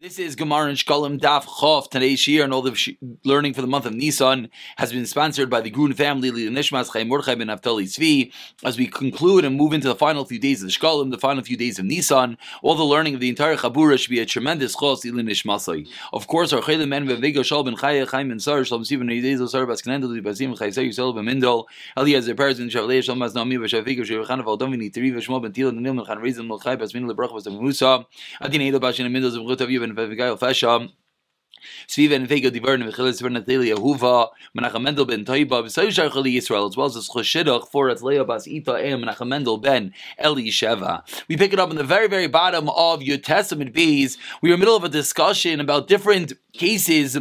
This is Gemara and Shkolim Daf Chof. Today's year and all the learning for the month of Nisan has been sponsored by the Grun family, Lila Nishmas Chaim Mordechai ben Naftali Tzvi. As we conclude and move into the final few days of the Shkolim, the final few days of Nisan, all the learning of the entire Chabura should be a tremendous chos Lila Nishmasai. Of course, our Chaylim men Vevigo Shal ben Chaya Chaim ben Sar Shalom Sivan Eidezo Sar Bas Knendel Bazim Chaysay Yisrael ben Mindol Eliezer Peres ben Shavlei Shalom Bas Naomi Vashavigo Shevchan Valdovini Tiri Veshmo ben Tila Nil Melchan Rezim Melchai Bas Min Lebrach Bas Musa Adin Edo Bashin Mindol Zevchut Aviv Menachem Mendel ben Taiba Yisrael as well as Choshidach for Atlea Bas Ita and Menachem Mendel ben Eli Sheva. We pick it up in the very very bottom of your Tes Amud Beis. We are in the middle of a discussion about different cases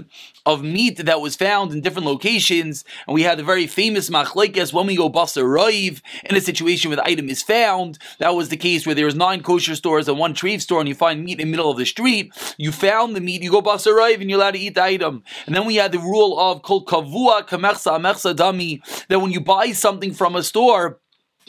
of meat that was found in different locations, and we had the very famous machlekes when we go basa roiv in a situation where the item is found. That was the case where there was nine kosher stores and one treif store, and you find meat in the middle of the street. You found the meat, you go basa roiv, and you're allowed to eat the item. And then we had the rule of kol kavua kamersa amersa dami that when you buy something from a store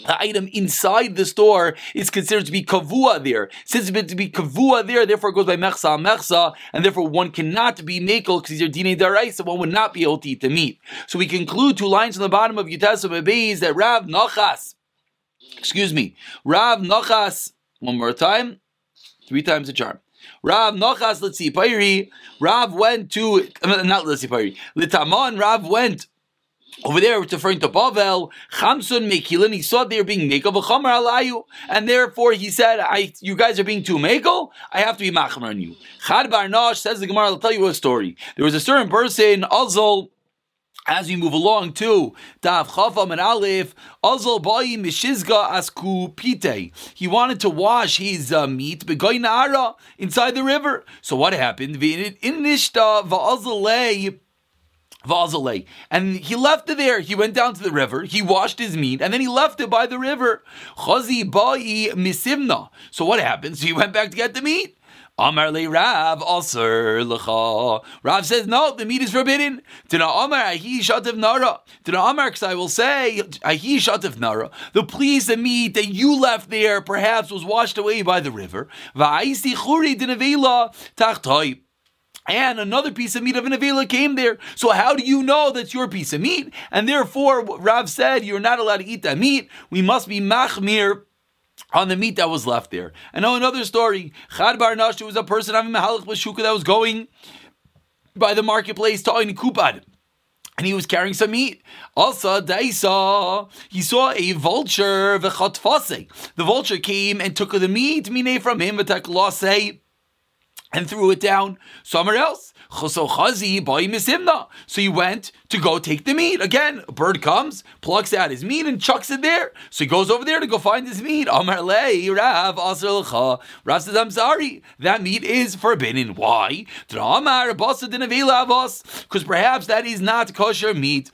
item inside the store is considered to be kavua there. Since it's meant to be kavua there, therefore it goes by mechsa mechsa, and therefore one cannot be mekel because these are dine so one would not be able to eat the meat. So we conclude two lines on the bottom of Yutesa Beis that Rav Nachas, excuse me, Rav Nachas, one more time, three times a charm. Rav Nachas, let's see, Pairi, Rav went to, uh, not let's see, Pairi, Litaman, Rav went over there, it's referring to Bavel, Chamsun Mekilin, he saw they were being Mekel, V'chamar Alayu, and therefore he said, I, you guys are being too Mekel, I have to be Machmer on you. Chad Barnash says the Gemara, I'll tell you a story. There was a certain person, Azul, as we move along to Dav Chafam and Aleph, Azal Bayi Mishizga Asku Pite. He wanted to wash his uh, meat begoy Nara inside the river. So what happened? In Nishta Va'azalei Vazale. And he left it there. He went down to the river, he washed his meat, and then he left it by the river. Chazi ba'i misimna. So what happens? He went back to get the meat. Amar le Rav Aser lecha. Rav says no, the meat is forbidden. Tina Amar ahi shativ nara. Tina Amar I will say ahi shativ nara. The piece of meat that you left there perhaps was washed away by the river. Va'isi churi dinavela tachtai and another piece of meat of an Avila came there. So how do you know that's your piece of meat? And therefore, Rav said, you're not allowed to eat that meat. We must be machmir on the meat that was left there. And know another story. Chad Bar Nash was a person having mahalach b'shuka that was going by the marketplace to Ein Kupad. And he was carrying some meat. Also, Daisa, he saw a vulture, The vulture came and took the meat, mine from him, and threw it down somewhere else. So he went to go take the meat. Again, a bird comes, plucks out his meat, and chucks it there. So he goes over there to go find his meat. Amar Rav Rav says, I'm sorry, that meat is forbidden. Why? Because perhaps that is not kosher meat.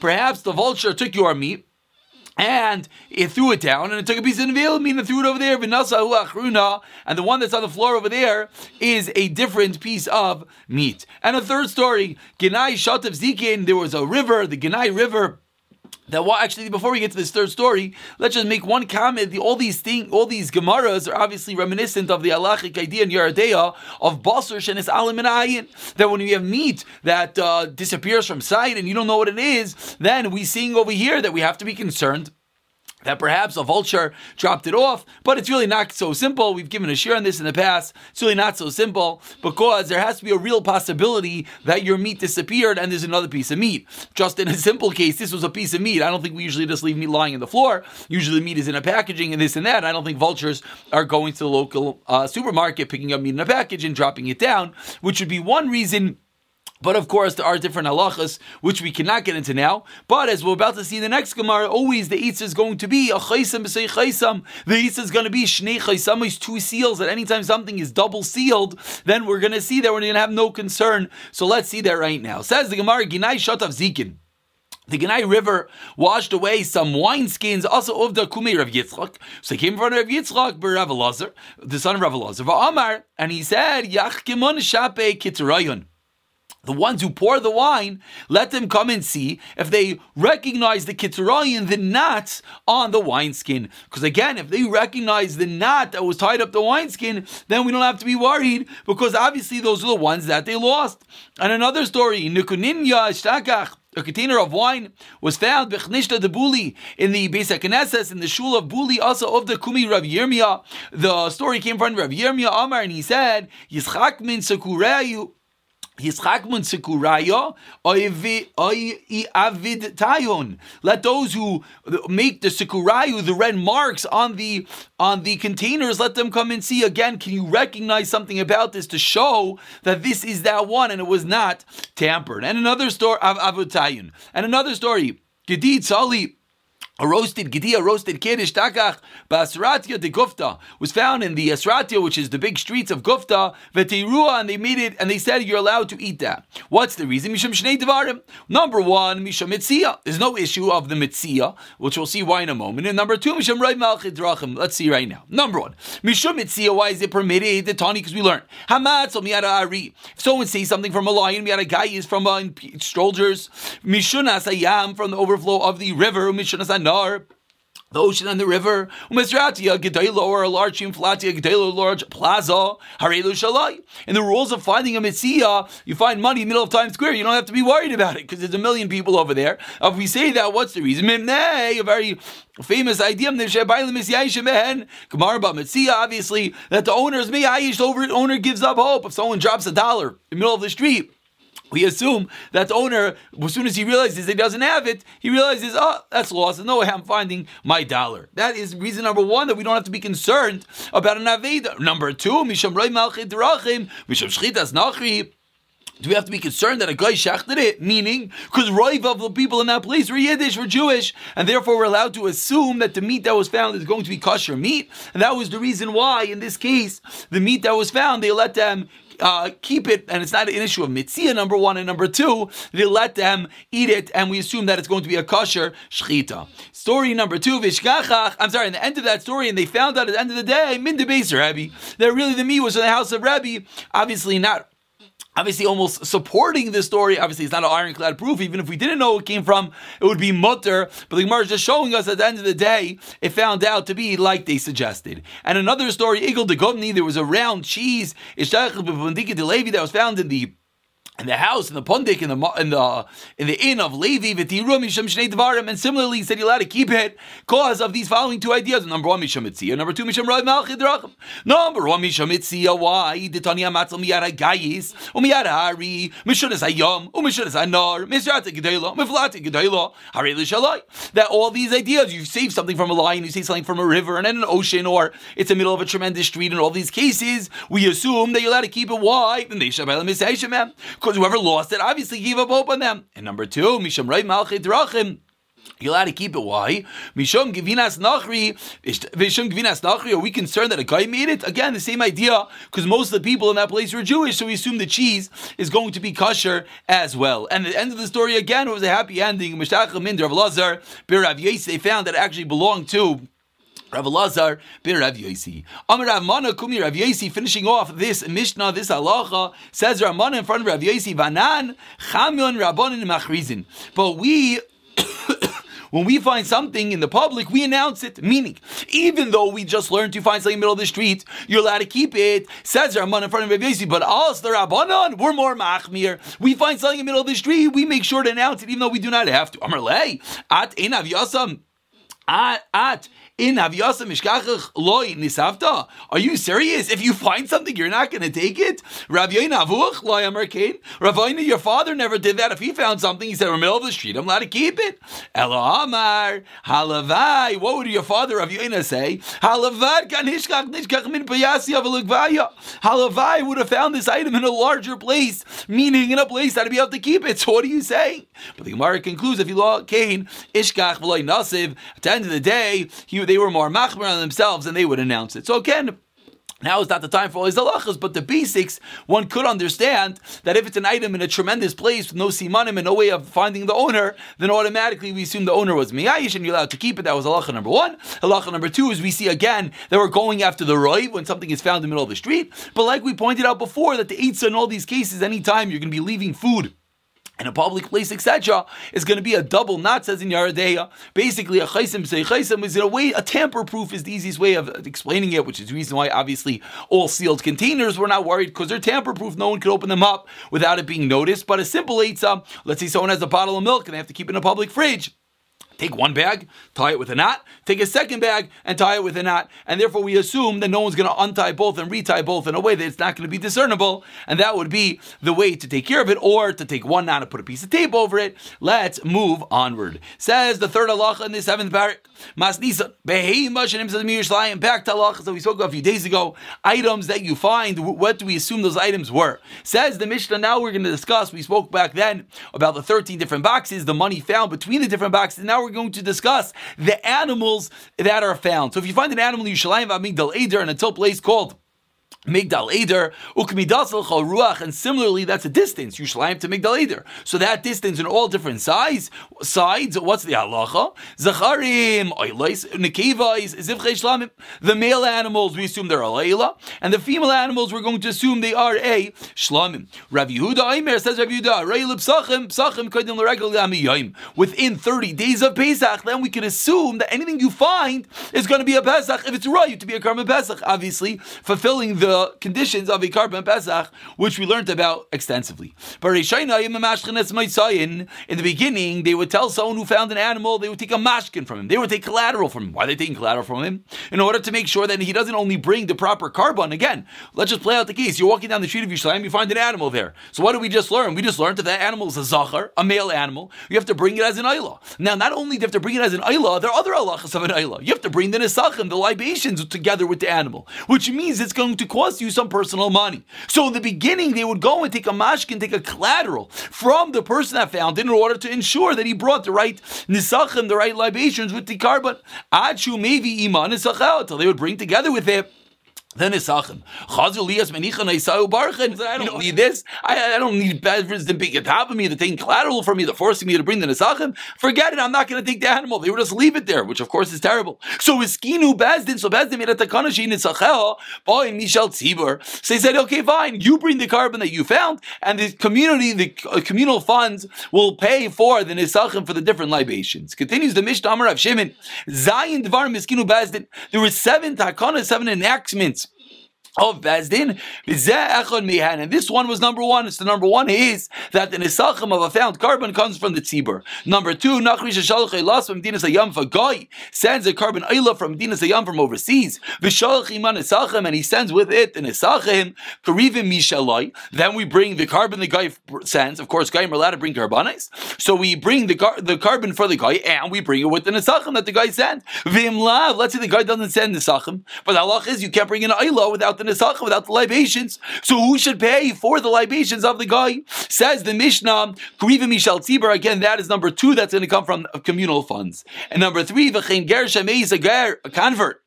Perhaps the vulture took your meat and it threw it down, and it took a piece of veil, meaning threw it over there. And the one that's on the floor over there is a different piece of meat. And a third story, Genai Shatav Zikin, there was a river, the Genai River. That well, actually, before we get to this third story, let's just make one comment. The, all these things, all these gemaras are obviously reminiscent of the halachic idea in Yeridea of basar shenis alim and ayin. That when you have meat that uh, disappears from sight and you don't know what it is, then we seeing over here that we have to be concerned that perhaps a vulture dropped it off, but it's really not so simple. We've given a share on this in the past. It's really not so simple because there has to be a real possibility that your meat disappeared and there's another piece of meat. Just in a simple case, this was a piece of meat. I don't think we usually just leave meat lying on the floor. Usually, meat is in a packaging and this and that. I don't think vultures are going to the local uh, supermarket, picking up meat in a package and dropping it down, which would be one reason but of course, there are different halachas which we cannot get into now. But as we're about to see in the next Gemara, always the Eitz is going to be a chaysam b'sei chaysam. The Eitz is going to be shnei chaysam is two seals. That anytime something is double sealed, then we're going to see that we're going to have no concern. So let's see that right now. Says the Gemara, Ginai Shatav Zikin. The Genai River washed away some wineskins, also of the Kumei Rav Yitzchak. So he came in front of Rav Yitzchak, Rav Elazar, the son of Rav Elazar, and he said, Yach Kimon Shape Kitzrayon. The ones who pour the wine, let them come and see if they recognize the kitzurayin, the knots on the wineskin. Because again, if they recognize the knot that was tied up the wineskin, then we don't have to be worried because obviously those are the ones that they lost. And another story, Nukuninya Shtakach, a container of wine was found bechnishta de Buli in the Beis Knesset in the shul of Buli, also of the Kumi Rav Yirmiyah. The story came from Rav Yirmiyah Amar, and he said, "Yischak min sekureyu." Tayon. Let those who make the Sekurayu, the red marks on the on the containers, let them come and see again. Can you recognize something about this to show that this is that one and it was not tampered? And another story of Avutayon. And another story. Gedid Sali a roasted Gedia, roasted Kiddush Takach, Basratia de Gufta, was found in the Asratia, which is the big streets of Gufta, Vetirua, and they made it, and they said you're allowed to eat that. What's the reason? Misham Shnei Devarim. Number one, Misham Mitzia. There's no issue of the Mitzia, which we'll see why in a moment. And number two, Misham Rai Malchid Drachim. Let's see right now. Number one, Misham Mitzia, why is it permitted? The Tani, because we learned Hamatz Miara Ari. If someone says something from a lion, Miara Gai is from uh, soldiers. Mishunas Ayam, from the overflow of the river. Mishunas the ocean and the river, umesratia gedayla or a large inflatia gedayla large plaza harelu shalai. In the rules of finding a mitzia, you find money in the middle of Times Square. You don't have to be worried about it because there's a million people over there. If we say that, what's the reason? A very famous idea. Gemara about mitzia, obviously, that the owner owner's meyayish over owner gives up hope. If someone drops a dollar in the middle of the street we assume that the owner, as soon as he realizes he doesn't have it, he realizes, oh, that's lost. No way I'm finding my dollar. That is reason number one that we don't have to be concerned about an Aveda. Number two, Misham Roy Malchit Rachim, Misham Shchitas Nachri. Do we have to be concerned that a guy shachted it? Meaning, because Roiv of the people in that place were Yiddish, were Jewish, and therefore we're allowed to assume that the meat that was found is going to be kosher meat. And that was the reason why, in this case, the meat that was found, they let them uh, keep it, and it's not an issue of mitzia, number one, and number two, they let them eat it, and we assume that it's going to be a kosher shchita. Story number two, vishkachach, I'm sorry, in the end of that story, and they found out at the end of the day, min de Rabbi, that really the meat was in the house of Rabbi, obviously not obviously almost supporting this story. Obviously, it's not an ironclad proof. Even if we didn't know it came from, it would be mutter. But the Gemara is just showing us at the end of the day, it found out to be like they suggested. And another story, Igel de Gobni, there was a round cheese, that was found in the in the house, in the pundik, in the in the in the inn of Levi, and similarly he said you're allowed to keep it cause of these following two ideas. Number one, Misham Mitzia. Number two, Misham Rav Malchid Racham. Number one, Misham Mitzia. Why? The Tanya Matzal Miyara Gayis, Umiyara Hari, Mishunas Hayom, Umishunas Anar, Misrata Gedela, Miflata Gedela, Hari Lishalai. That all these ideas, you save something from a lion, you save something from a river and then an ocean, or it's in the middle of a tremendous street. In all these cases, we assume that you're allowed to keep it. Why? And they Misayshemem because whoever lost it obviously gave up hope on them. And number two, Misham Ray Malchit Drachim. You're allowed to keep it. Why? Mishum Givinas Nachri. Mishum Givinas Nachri. Are we concerned that a guy made it? Again, the same idea, because most of the people in that place were Jewish, so we assume the cheese is going to be kosher as well. And the end of the story again was a happy ending. Mishtach Minder of Lazar, Bir Rav They found that it actually belonged to Rav Lazar bin Rav Yosi. Amar Rav Mana Kumi Rav Yosi, finishing off this Mishnah, this halacha, says Rav Mana in front of Rav Yosi, Vanan Chamyon Rabbanin Machrizin. But we when we find something in the public, we announce it. Meaning, even though we just learned to find something in the middle of the street, you're allowed to keep it. Says Ramon in front of Rav Yosi, but us, the Rabbanon, we're more machmir. We find something in the middle of the street, we make sure to announce it, even though we do not have to. Amar at enav at, at in Aviyasa Mishkachach loy nisavta. Are you serious? If you find something, you're not going to take it. Rav Avuch loy Amerkain. Rav your father never did that. If he found something, he said, in the middle of the street, I'm allowed to keep it. Elo Amar Halavai. What would your father Rav Yoina say? Min. Halavai would have found this item in a larger place, meaning in a place that I'd be able to keep it. So what are you saying? But the Gemara concludes, if you law Cain, ishkach v'loy nasiv. At the end of the day, he they were more machmer on themselves and they would announce it. So again, Now is not the time for all these halachas, but the basics one could understand that if it's an item in a tremendous place with no simanim and no way of finding the owner, then automatically we assume the owner was miyayish and you're allowed to keep it. That was halacha number one. Halacha number two is we see again that we're going after the roiv when something is found in the middle of the street. But like we pointed out before, that the eitzah in all these cases, anytime you're going to be leaving food in a public place, etc., is going to be a double knot, says in Yaradeya. Basically, a chaysim say chaysim is in a way, a tamper proof is the easiest way of explaining it, which is the reason why obviously all sealed containers we're not worried because they're tamper proof. No one could open them up without it being noticed. But a simple eitzah, let's say someone has a bottle of milk and they have to keep it in a public fridge. Take one bag, tie it with a knot, take a second bag and tie it with a knot. And therefore, we assume that no one's going to untie both and retie both in a way that it's not going to be discernible. And that would be the way to take care of it, or to take one knot and put a piece of tape over it. Let's move onward. Says the third halacha in the seventh parak. Mas Nisan. Back to halacha that we spoke about a few days ago. Items that you find, what do we assume those items were? Says the Mishnah, now we're going to discuss. We spoke back then about the 13 different boxes, the money found between the different boxes. Now we're going to discuss the animals that are found. So if you find an animal in Yerushalayim Amigdal Eder in a place called Migdal Eder, Ukmidasel Ruach, and similarly, that's a distance, you Yerushalayim to Migdal Eder. So that distance in all different size, sides, what's the halacha? Zacharim, Oilais, Nekevais, Zivchei Shlamim. The male animals, we assume they're Alayla, and the female animals, we're going to assume they are a Shlamim. Rav Yehuda Aimer says Rav Yehuda, Reilib Psachim, Psachim Kodim L'Regel. Within 30 days of Pesach, then we can assume that anything you find is going to be a Pesach if it's right to be a Karma Pesach, obviously, fulfilling the conditions of a korban Pesach, which we learned about extensively. In the beginning, they would tell someone who found an animal, they would take a mashkin from him. They would take collateral from him. Why are they taking collateral from him? In order to make sure that he doesn't only bring the proper korban. Again, let's just play out the case. You're walking down the street of Yerushalayim, you find an animal there. So what did we just learn? We just learned that that animal is a zachar, a male animal. You have to bring it as an ayla. Now, not only do you have to bring it as an ayla, there are other alachas of an ayla. You have to bring the nesachim, the libations, together with the animal, which means it's going to you some personal money. So in the beginning, they would go and take a mashkin, take a collateral from the person that found it in order to ensure that he brought the right nisachim, the right libations with the korban. Achu maybe iman they would bring together with it then Isachim. Chazul menichan. I don't need this. I, I don't need bedrooms to pick a top of me, to taking collateral from me, to forcing me to bring the Nisachim. Forget it. I'm not going to take the animal. They would just leave it there, which of course is terrible. So Iskinu Bezdin, so Bezdin made a takanashi Nisachel, boy, Michel Tzibur. So he said, okay, fine. You bring the korban that you found, and the community, the uh, communal funds will pay for the Nisachim for the different libations. Continues the Mishnah Amar of Shimon. Zayin Dvar Miskinu Bezdin. There were seven takanas, seven enactments Oh, of Bezdin, and this one was number one. It's the number one is that the nisachim of a found korban comes from the tzibur. Number two, Nachrish Shalach Eilas from Dinas Ayam for Goy sends a korban Eila from Dinas Ayam from overseas. Vishalach Iman Nisachim, and he sends with it the Nisachim Karivim Mishaloi. Then we bring the korban the guy sends. Of course, guy are allowed to bring carbonis, so we bring the the korban for the guy and we bring it with the Nisachim that the guy sent. Vim Lav. Let's say the guy doesn't send the Nisachim, but the halach is you can't bring an Eila without the Nisacha without the libations. So who should pay for the libations of the guy? Says the Mishnah, Kuriva Mishal Tzibur. Again, that is number two. That's going to come from communal funds. And number three, V'chein Ger Shemei a convert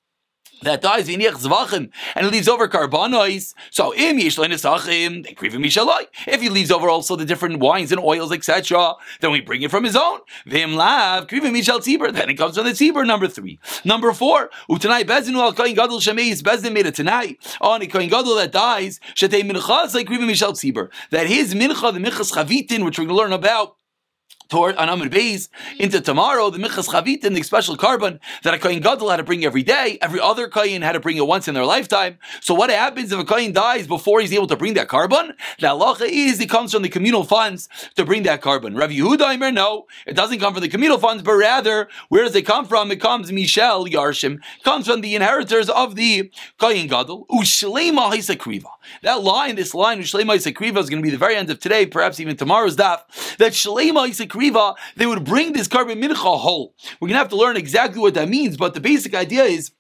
that dies zvachim and leaves over karbanos. So im yishlein If he leaves over also the different wines and oils, etc., then we bring it from his own. Vim lav krivim mishal tiber. Then it comes from the tzibur. Number three. Number four. Utanai bezinu al koyin gadol shemeis bezin made it tonight on a koyin gadol that dies shetei mincha like krivim mishal tiber. That his mincha the minchas chavitin, which we're going to learn about toward on Amud Beis into tomorrow, the Michas Chavitin, the special korban that a Kohen Gadol had to bring every day. Every other Kohen had to bring it once in their lifetime. So what happens if a Kohen dies before he's able to bring that korban? The halacha is it comes from the communal funds to bring that korban. Rav Yehuda no, it doesn't come from the communal funds, but rather, where does it come from? It comes Michel Yarshim, comes from the inheritors of the Kohen Gadol. Ushlema Hisakriva. That line, this line, Ushlema Hisakriva is going to be the very end of today, perhaps even tomorrow's daf. That Shlema Hisakriva they would bring this korban mincha whole. We're going to have to learn exactly what that means, but the basic idea is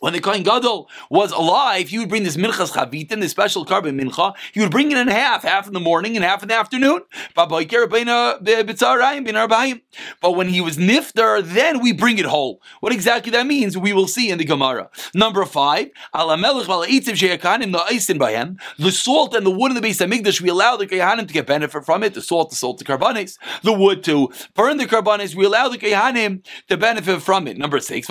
when the Kohen Gadol was alive, he would bring this minchas chavitin, this special korban mincha. He would bring it in half, half in the morning and half in the afternoon. But when he was nifter, then we bring it whole. What exactly that means, we will see in the Gemara. Number five, the salt and the wood in the Beis HaMikdash, we allow the Kohanim to get benefit from it. The salt, the salt, the korbanos, the wood to burn the korbanos. We allow the Kohanim to benefit from it. Number six,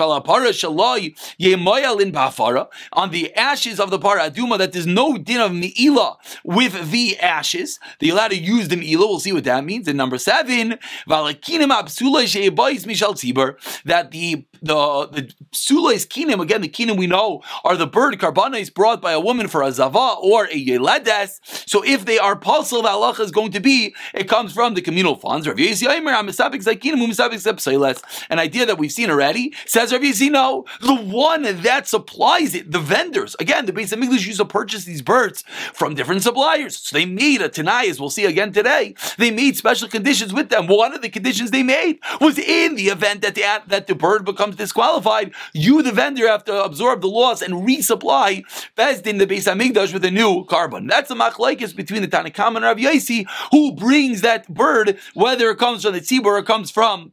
in bafara on the ashes of the para aduma that there's no din of meila with the ashes. That you're allowed to use the meila. We'll see what that means. And number seven, that the the the sulais kinim again the kinim we know are the bird karbanis brought by a woman for a zava or a yeledes. So if they are puzzled, Allah is going to be it comes from the communal funds. Rav um An idea that we've seen already says Rav no, the one that supplies it, the vendors. Again, the base of English used to purchase these birds from different suppliers. So they made a Tanai, as we'll see again today. They made special conditions with them. One of the conditions they made was in the event that the that the bird becomes disqualified, you, the vendor, have to absorb the loss and resupply Bezdin the Beis Hamikdash with a new korban. That's the machlaikis between the Tanakam and Rav Yaisi, who brings that bird, whether it comes from the tzibur or it comes from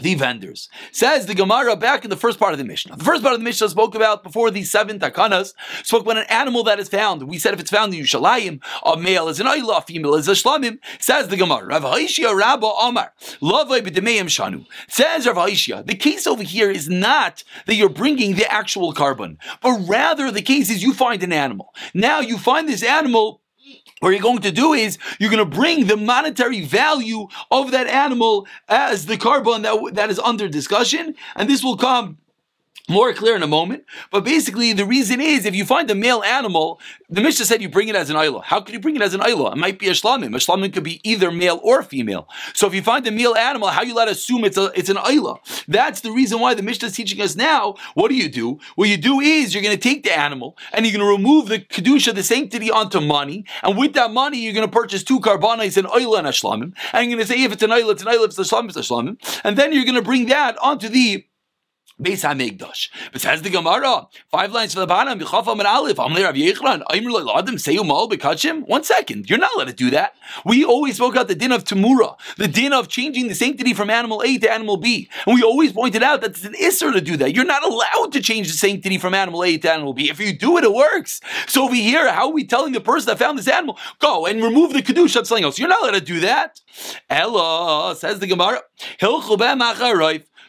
the vendors. Says the Gemara back in the first part of the Mishnah. The first part of the Mishnah spoke about before these seven takanas, spoke about an animal that is found. We said if it's found in Yushalayim, a male is an ayla, a female is a shlamim. Says the Gemara, Rav Hoshaya Rabba Omar, Lavai b'demeim shanu. Says Rav Hoshaya, the case over here is not that you're bringing the actual korban, but rather the case is you find an animal. Now you find this animal what you're going to do is you're going to bring the monetary value of that animal as the korban that, that is under discussion, and this will come more clear in a moment. But basically, the reason is if you find a male animal, the Mishnah said you bring it as an isla. How could you bring it as an isla? It might be a shlamim. A shlamim could be either male or female. So if you find a male animal, how you let assume it's a it's an isla? That's the reason why the Mishnah is teaching us now. What do you do? What you do is you're going to take the animal and you're going to remove the kedusha, the sanctity, onto money, and with that money you're going to purchase two korbanos, an isla and a shlamim, and you're going to say if it's an isla, it's an isla. If it's a shlamim, it's a shlamim, and then you're going to bring that onto the Beis Hamikdash. But says the Gemara, five lines to the bottom, B'chafam and Aleph, Amle Rav Yechran, Aimer Ladim, Seyumal, Bekachim. One second, you're not allowed to do that. We always spoke about the din of Tamura, the din of changing the sanctity from animal A to animal B. And we always pointed out that it's an Isser to do that. You're not allowed to change the sanctity from animal A to animal B. If you do it, it works. So over here, how are we telling the person that found this animal, go and remove the Kedusha of something else? You're not allowed to do that. Ella, says the Gemara,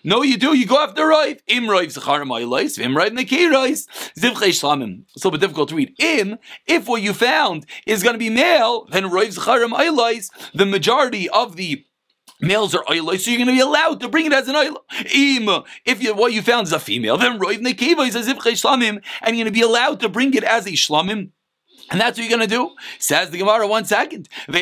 no, you do. You go after Roiv. Im Roiv Zacharim Aylois, Im Roiv Nekirois, Zivchei Shlamim. It's a bit difficult to read. Im, if what you found is going to be male, then Roiv Zacharim Aylois, the majority of the males are oiloi, so you're going to be allowed to bring it as an oil. If you, what you found is a female, then roiv nekeva is as if shlamim, and you're going to be allowed to bring it as a shlamim. And that's what you're going to do. Says the Gemara one second. How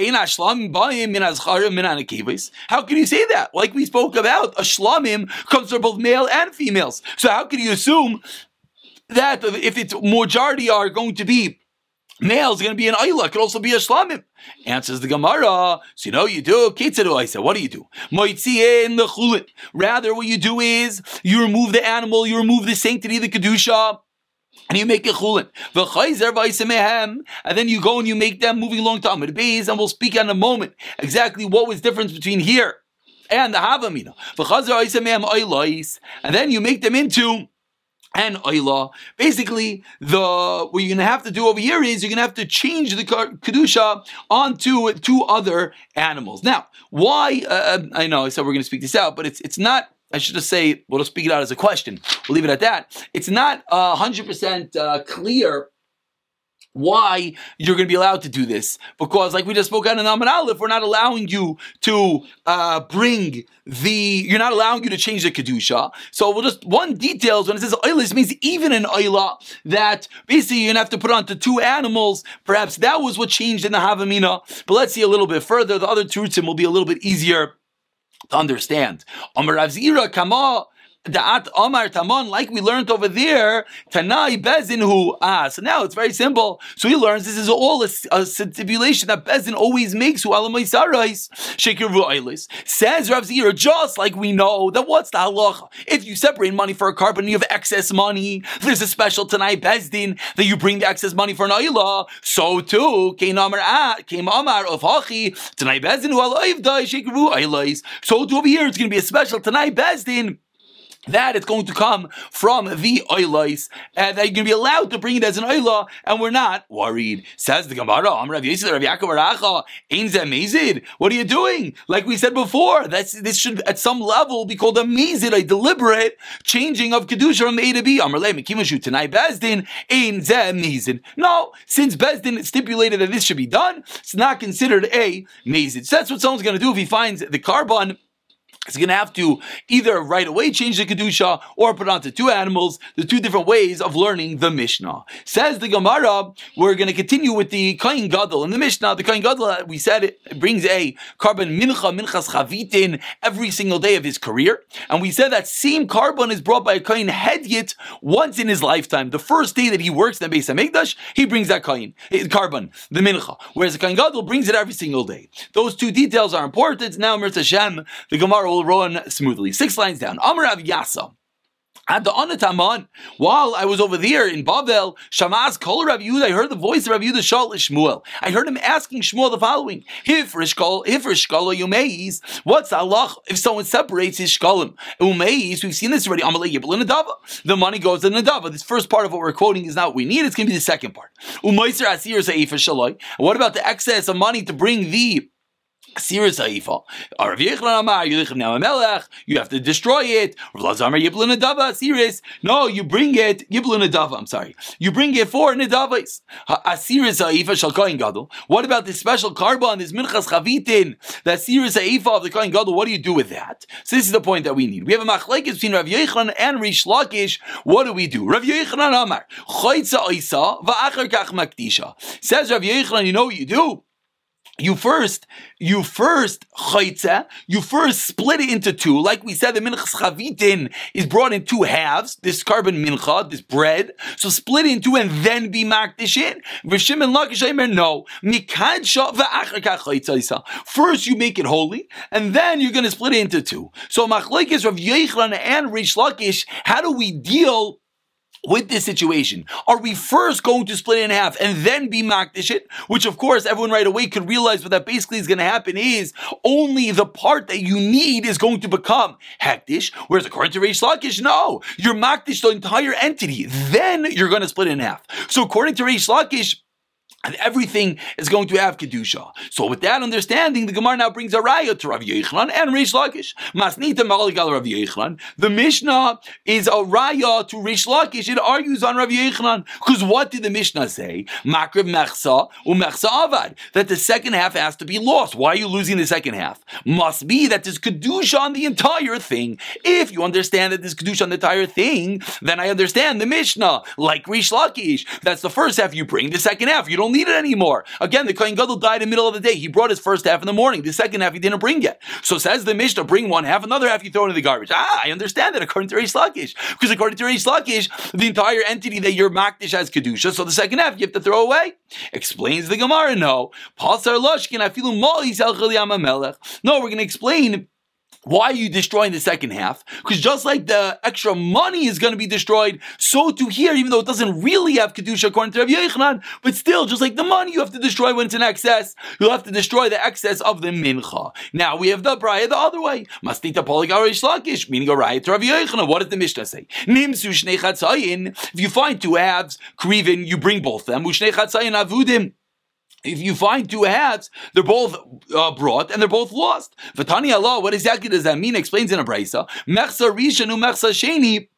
can you say that? Like we spoke about, a shlamim comes from both male and females. So how can you assume that if it's majority are going to be males, is going to be an ayla, it could also be a shlamim? Answers the Gemara. So you know you do. What do you do? Rather, what you do is you remove the animal, you remove the sanctity, the kedusha and you make a chulin. And then you go and you make them moving along to Amid Beis, and we'll speak in a moment exactly what was difference between here and the Havamina. And then you make them into an oila. Basically, the what you're going to have to do over here is you're going to have to change the kedusha onto two other animals. Now, why? Uh, uh, I know I said we're going to speak this out, but it's it's not I should just say, we'll just speak it out as a question. We'll leave it at that. It's not uh, 100% uh, clear why you're going to be allowed to do this. Because, like we just spoke on in Amin Aleph, we're not allowing you to uh, bring the, you're not allowing you to change the Kedusha. So we'll just, one details when it says Eilis means even an Eila, that basically you're going to have to put onto two animals. Perhaps that was what changed in the Havamina. But let's see a little bit further. The other Turutzim will be a little bit easier to understand. Amar Rav Zira Kama Da'at Omar Tamon, like we learned over there, Tanai Bezin who ah. So now it's very simple. So he learns this is all a, a stipulation that Bezin always makes who Alamai Sarais, Shekir Ru'ailis. Says Rav Zir, just like we know that what's the halacha? If you separate money for a carbon and you have excess money, there's a special Tanai Bezdin that you bring the excess money for an Ayla. So too, came Amar of Hachi, Tanai Bezdin who Alayv Dai Shekir Ru'ailis. So too over here, it's going to be a special Tanai Bezdin that it's going to come from the oilais, and that you're going to be allowed to bring it as an oila, and we're not worried. Says the Gemara, I'm Rav Yisrael, Rav Yaakov Aracha. What are you doing? Like we said before, that's this should at some level be called a mezid, a deliberate changing of kedusha from A to B. Amrle Mekimashu tonight Bezdin Ein Mezid. No, since Bezdin stipulated that this should be done, it's not considered a mezid. So that's what someone's going to do if he finds the korban He's going to have to either right away change the Kedusha or put onto two animals, the two different ways of learning the Mishnah. Says the Gemara, we're going to continue with the Kain Gadol. In the Mishnah, the Kain Gadol, we said it brings a korban mincha, minchas chavitin every single day of his career. And we said that same korban is brought by a Kain Hedyet once in his lifetime. The first day that he works in the Beis HaMikdash, he brings that Kain, eh, korban, the mincha. Whereas the Kain Gadol brings it every single day. Those two details are important. Now, Mirza Shem, the Gemara will run smoothly. Six lines down. Amar Av Yasa. At the Onataman, while I was over there in Bavel, Shamaz Kol Rav Yehuda, I heard the voice of Rav Yehuda Shmuel. I heard him asking Shmuel the following: If Rishkol, if Rishkol Yumeis, what's Allah if someone separates his shkolim? Umeis, we've seen this already. Amalei Yibel Nadava. The money goes to Nadava. This first part of what we're quoting is not what we need. It's going to be the second part. Umeiser Asir Seifa Shaloi. What about the excess of money to bring the Asiris Haifa. Rav Yochanan Amar, you have to destroy it. Rav Lazamar Yiblin Adava. No, you bring it, I'm sorry. You bring it for Nadavais. Asiris Haifa shall Kohen Gadol. What about this special carbon, this Minchas Chavitin, the Asiris Haifa of the Kohen Gadol? What do you do with that? So this is the point that we need. We have a machlekes between Rav Yochanan and Rish Lakish. What do we do? Rav Yochanan Amar, Choytza Kach. Says Rav Yochanan, you know what you do? You first, you first chaytze, you first split it into two. Like we said, the minchas chavitin is brought in two halves. This carbon mincha, this bread. So split it into and then be makdish it. V'shim and lakish no. Mikadsha v'achar First you make it holy, and then you're going to split it into two. So machlekes Rav Yochanan and Rish Lakish, how do we deal with this situation? Are we first going to split it in half and then be makdish it? Which of course everyone right away could realize what that basically is going to happen is only the part that you need is going to become hektish. Whereas according to Reish Lakish, no, you're makdish the entire entity. Then you're going to split it in half. So according to Reish Lakish, and everything is going to have kedusha. So with that understanding, the Gemara now brings a raya to Rav Yochanan and Rish Lakish. Masnita Maligal Rav Yochanan. The Mishnah is a raya to Rish Lakish. It argues on Rav Yochanan because what did the Mishnah say? Makriv Mechsa uMechsa Avad that the second half has to be lost. Why are you losing the second half? Must be that there's kedusha on the entire thing. If you understand that there's kedusha on the entire thing, then I understand the Mishnah like Rish Lakish. That's the first half you bring. The second half you don't need it anymore. Again, the Kohen Gadol died in the middle of the day. He brought his first half in the morning. The second half he didn't bring yet. So says the Mishnah, bring one half, another half you throw into the garbage. Ah, I understand that according to Reish Lakish. Because according to Reish Lakish, the entire entity that you're makdish has Kedusha, so the second half you have to throw away. Explains the Gemara, no. No, we're going to explain why are you destroying the second half? Because just like the extra money is going to be destroyed, so to here, even though it doesn't really have Kedusha according to Rabbi Yochanan, but still, just like the money you have to destroy when it's in excess, you'll have to destroy the excess of the mincha. Now we have the Braya the other way. Mastita poligarish lakish, meaning a riot to Rabbi Yochanan. What does the Mishnah say? Nimsu shnei If you find two halves, krivin, you bring both them. Ushnei chatzayin avudim if you find two hats, they're both uh, brought and they're both lost. Vatani Allah, what exactly does that mean? Explains in a brisa. Mechsa rishanu mechsa sheni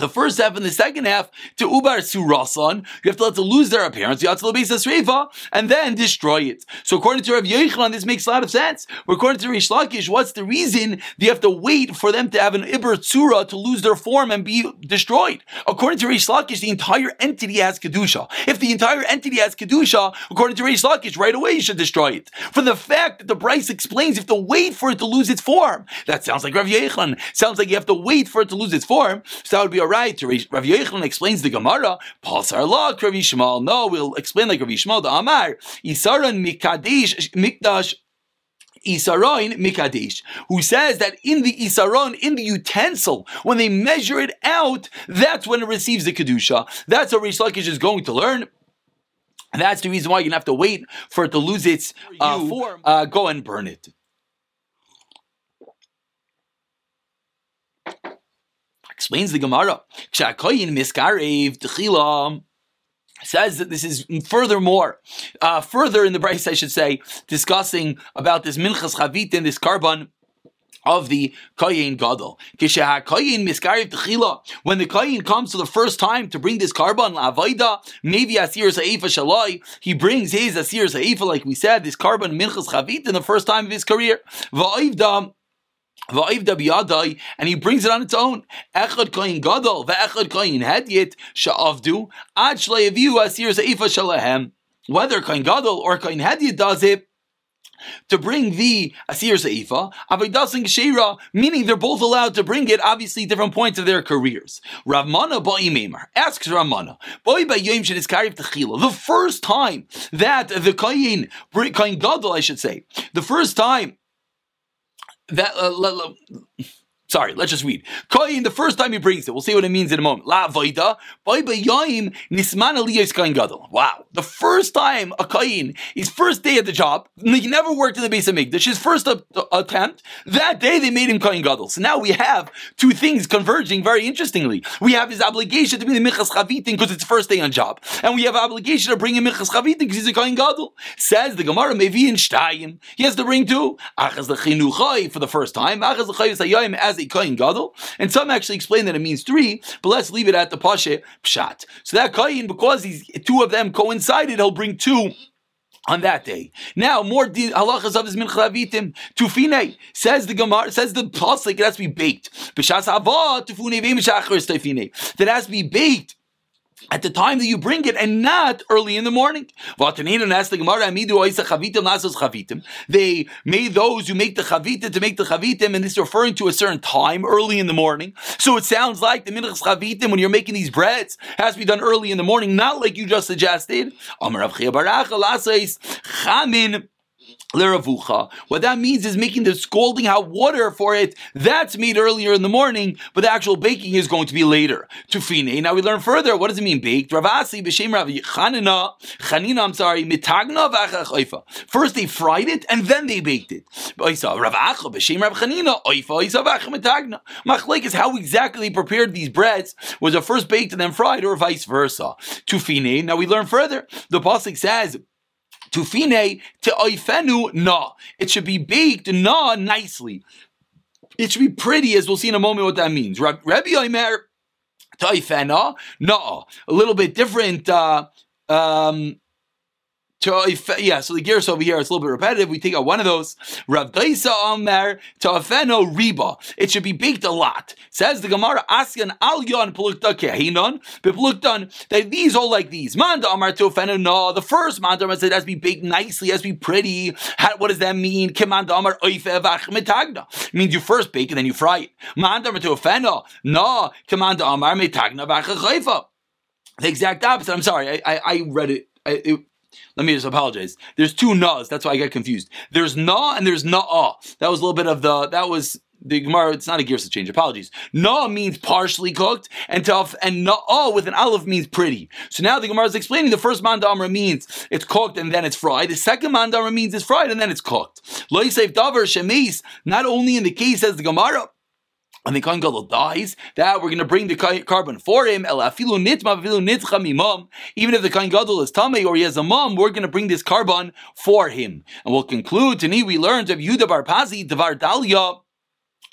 the first half and the second half to ubar surasan. You have to let them lose their appearance. To let sreifa and then destroy it. So according to Rav Yochanan, this makes a lot of sense. But according to Rish Lakish, what's the reason you have to wait for them to have an ibar tsura to lose their form and be destroyed? According to Rish Lakish, the entire entity has kedusha. If the entire entity has kedusha, according to Rish Lakish, right away you should destroy it. For the fact that the Braisa explains you have to wait for it to lose its form. That sounds like Rav Yochanan. Sounds like you have to wait for it to lose its form. So that would be a right. To Rav Yochanan explains the Gemara, Pasar La, Rav Yishmael. No, we'll explain like Rav Yishmael, the Amar, Isaron Mikadesh, Mikdash, Isaron Mikadesh, who says that in the Isaron, in the utensil, when they measure it out, that's when it receives the Kedusha. That's what Rish Lakish is going to learn. That's the reason why you're going to have to wait for it to lose its uh, form. Uh, go and burn it. Explains the Gemara. Says that this is furthermore, uh, further in the Braisa, I should say, discussing about this minchas chavit and this korban of the Kayin Gadol. When the Kayin comes for the first time to bring this korban, maybe Asir Sa'ifa Shalai, he brings his Asir Sa'ifa, like we said, this korban Minchas Chavit in the first time of his career and he brings it on its own. Echad koyin gadol ve'echad koyin hedyet sha'avdu ad asir zeifa shalahem. Whether koyin gadol or koyin hedyet does it, to bring the Asir Seifa, Avidasin Geshira, meaning they're both allowed to bring it, obviously different points of their careers. Ravmana Ba'imemer asks Ravmana, the first time that the Kayin, Kayin Gadol, I should say, the first time that uh, Sorry, let's just read. Koyin, the first time he brings it, we'll see what it means in a moment. La vaida, nisman gadol. Wow. The first time a koyin, his first day at the job, he never worked in the Beis HaMikdash, his first attempt, that day they made him koyin gadol. So now we have two things converging very interestingly. We have his obligation to be the michas chavitin because it's first day on job. And we have obligation to bring him michas chavitin because he's a koyin gadol. Says the Gemara, mevi in shtayim. He has to bring two. Achaz for the first time. Achaz as a kohen gadol, and some actually explain that it means three, but let's leave it at the pashe pshat. So that kohen, because these two of them coincided, he'll bring two on that day. Now, more halachas of his minchalavitim. Tufine says the Gemara says the pasuk it has to be baked. B'shas hava tufune That has to be baked at the time that you bring it and not early in the morning. They made those who make the chavita to make the chavitim, and this is referring to a certain time early in the morning. So it sounds like the minchas chavitim when you're making these breads has to be done early in the morning, not like you just suggested. What that means is making the scalding hot water for it. That's made earlier in the morning, but the actual baking is going to be later. Tufine. Now we learn further. What does it mean baked? Ravasi b'shem Rav Chanina, Chanina. I'm sorry. Mitagna v'achach First they fried it and then they baked it. Ravacha b'shem Rav Chanina oifa oisa v'achach mitagna. Machlek is how exactly they prepared these breads. Was it first baked and then fried, or vice versa? Tufine. Now we learn further. The pasuk says. Tufine to oifenu na. It should be baked na nicely. It should be pretty, as we'll see in a moment what that means. Rabbi Omer toifena na. A little bit different. Uh, um, yeah, so the gears over here is a little bit repetitive. We take out one of those. Rav Daisa Omer Ta'afeno Riba. It should be baked a lot. Says the Gemara, Asyan Al Yon Pelukta Kehinon, Bepuluktan, that these all like these. Manda Amar Ta'afeno No. The first Manda Amar said has to be baked nicely, has to be pretty. How, what does that mean? Kimanda Amar Oife means you first bake and then you fry it. Manda Amar Ta'afeno No. Kimanda Amar Metagna Vach The exact opposite. I'm sorry, I, read it let me just apologize. There's two nas. That's why I got confused. There's na and there's na'a. That was a little bit of the. That was the Gemara. It's not a gears to change. Apologies. Na means partially cooked, and tough, and na'a with an olive means pretty. So now the Gemara is explaining the first mandamra means it's cooked and then it's fried. The second mandamra means it's fried and then it's cooked. Lo davar shemis. Not only in the case as the Gemara and the Kohen Gadol dies, that we're going to bring the korban for him. Even if the Kohen Gadol is Tameh or he has a mom, we're going to bring this korban for him. And we'll conclude, Tani, we learned of Yudah Bar Pazi, Devar Dalia,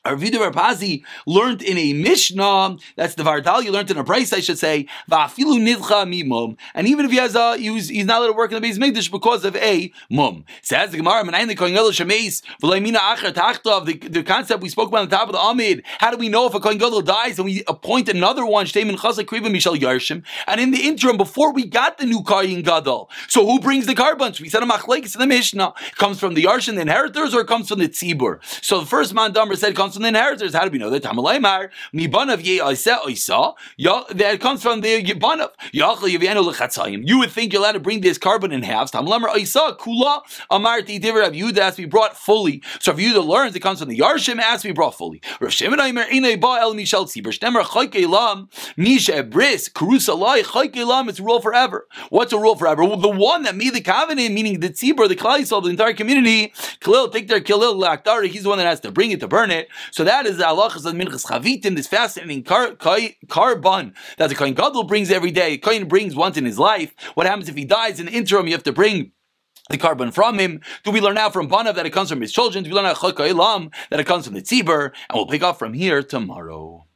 Arvidu Rapazi learned in a Mishnah, that's the Vardal, you learned in a price, I should say, Va'afilu nidcha mimum. And even if he has a, he's, he's not allowed to work in the Beis Mikdash because of a mum. Says the Gemara, Menayin the Kohen Gadol Shemeis, V'laimina Acher Tachtov, the, the concept we spoke about on the top of the Amid. How do we know if a Kohen Gadol dies and we appoint another one, Shtemin Chazak Kriva Mishal Yarshim, and in the interim, before we got the new Kohen Gadol, so who brings the carbons? We said a Machlekes in the Mishnah. Comes from the Yarshim, the inheritors, or it comes from the Tzibur? So the first man Dumber said comes from the inheritors. How do we know that? Tamalaymar, Mibanav Ye Isa Isa, that comes from the Yibanav. Yachal Yavianu Lechatzayim. You would think you're allowed to bring this korban in halves. Tamalamar Isa, Kula, Amarti Diver Rav Yudah has to be brought fully. So if Yudah learns it comes from the Yarshim, has to be brought fully. Rav Shimon Aimer Inay Ba El Mishal Tzibur, Shnemer Chayke Lam, Nisha Bris, Karusa Lai, Chayke Lam, it's a rule forever. What's a rule forever? Well, the one that made the covenant, meaning the Tzibur, the Klaisal, the entire community, Khalil, take their Khalil Laktari, he's the one that has to bring it to burn it. So that is the halachas of minchas chavitim, this fascinating car, korban that the kohen gadol brings every day. Kohen brings once in his life. What happens if he dies in the interim? You have to bring the korban from him? Do we learn now from Banav that it comes from his children? Do we learn out that it comes from the Tzibur? And we'll pick up from here tomorrow.